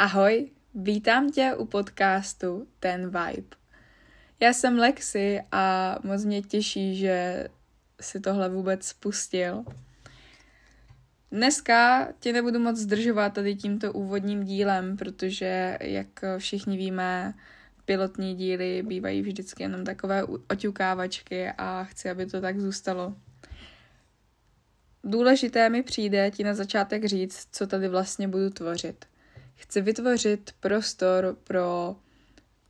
Ahoj, vítám tě u podcastu Ten Vibe. Já jsem Lexi a moc mě těší, že si tohle vůbec spustil. Dneska tě nebudu moc zdržovat tady tímto úvodním dílem, protože, jak všichni víme, pilotní díly bývají vždycky jenom takové oťukávačky a chci, aby to tak zůstalo. Důležité mi přijde ti na začátek říct, co tady vlastně budu tvořit. Chci vytvořit prostor pro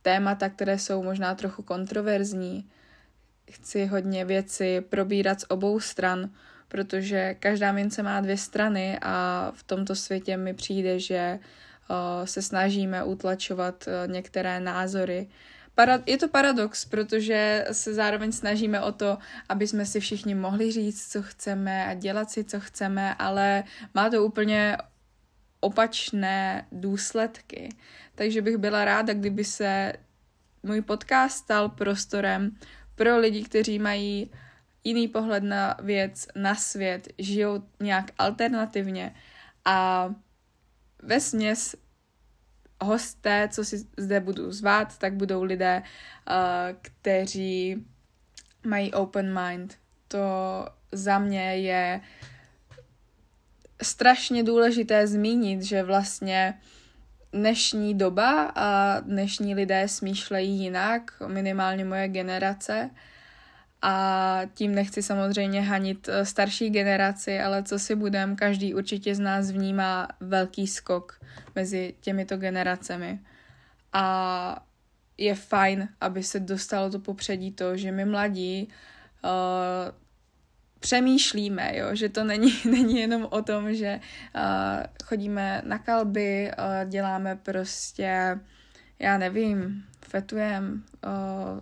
témata, které jsou možná trochu kontroverzní. Chci hodně věci probírat z obou stran, protože každá mince má dvě strany a v tomto světě mi přijde, že se snažíme utlačovat některé názory. Je to paradox, protože se zároveň snažíme o to, aby jsme si všichni mohli říct, co chceme a dělat si, co chceme, ale má to úplně opačné důsledky. Takže bych byla ráda, kdyby se můj podcast stal prostorem pro lidi, kteří mají jiný pohled na věc, na svět, žijou nějak alternativně a ve směs hosté, co si zde budu zvát, tak budou lidé, uh, kteří mají open mind. To za mě je strašně důležité zmínit, že vlastně dnešní doba a dnešní lidé smýšlejí jinak, minimálně moje generace. A tím nechci samozřejmě hanit eh, starší generaci, ale co si budem, každý určitě z nás vnímá velký skok mezi těmito generacemi. A je fajn, aby se dostalo do popředí to, že my mladí uh, přemýšlíme, jo? že to není, není jenom o tom, že uh, chodíme na kalby, uh, děláme prostě, já nevím, fetujem, uh,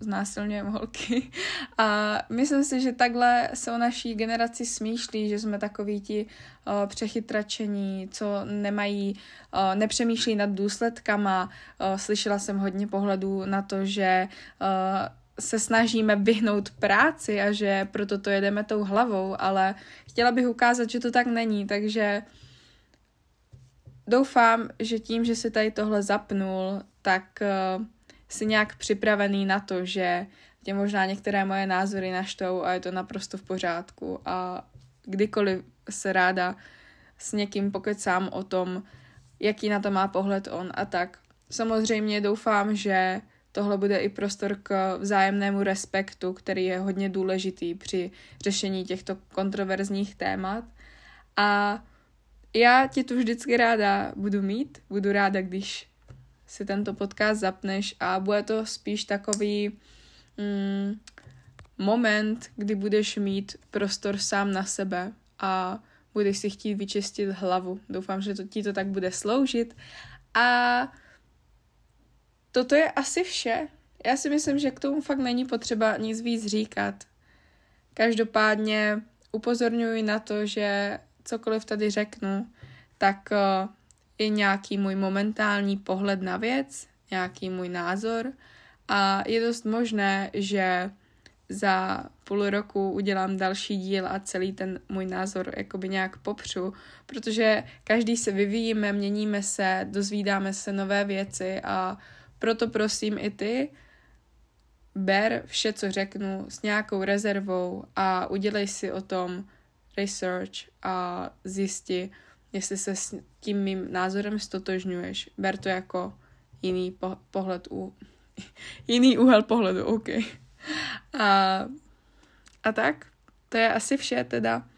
znásilňujeme holky. A myslím si, že takhle se o naší generaci smýšlí, že jsme takoví ti uh, přechytračení, co nemají, uh, nepřemýšlí nad důsledkama. Uh, slyšela jsem hodně pohledů na to, že uh, se snažíme vyhnout práci a že proto to jedeme tou hlavou, ale chtěla bych ukázat, že to tak není, takže doufám, že tím, že si tady tohle zapnul, tak uh, si nějak připravený na to, že tě možná některé moje názory naštou a je to naprosto v pořádku a kdykoliv se ráda s někým pokecám o tom, jaký na to má pohled on a tak. Samozřejmě doufám, že tohle bude i prostor k vzájemnému respektu, který je hodně důležitý při řešení těchto kontroverzních témat. A já ti tu vždycky ráda budu mít, budu ráda, když si tento podcast zapneš a bude to spíš takový mm, moment, kdy budeš mít prostor sám na sebe a budeš si chtít vyčistit hlavu. Doufám, že to, ti to tak bude sloužit. A toto je asi vše. Já si myslím, že k tomu fakt není potřeba nic víc říkat. Každopádně upozorňuji na to, že cokoliv tady řeknu, tak uh, i nějaký můj momentální pohled na věc, nějaký můj názor a je dost možné, že za půl roku udělám další díl a celý ten můj názor jakoby nějak popřu, protože každý se vyvíjíme, měníme se, dozvídáme se nové věci a proto prosím i ty, ber vše, co řeknu s nějakou rezervou a udělej si o tom research a zjisti, jestli se s tím mým názorem stotožňuješ. Ber to jako jiný po- pohled u... jiný úhel pohledu, OK. A, a tak, to je asi vše teda.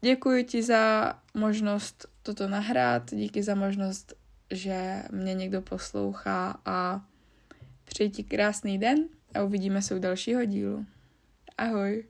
Děkuji ti za možnost toto nahrát, díky za možnost, že mě někdo poslouchá a přeji ti krásný den a uvidíme se u dalšího dílu. Ahoj.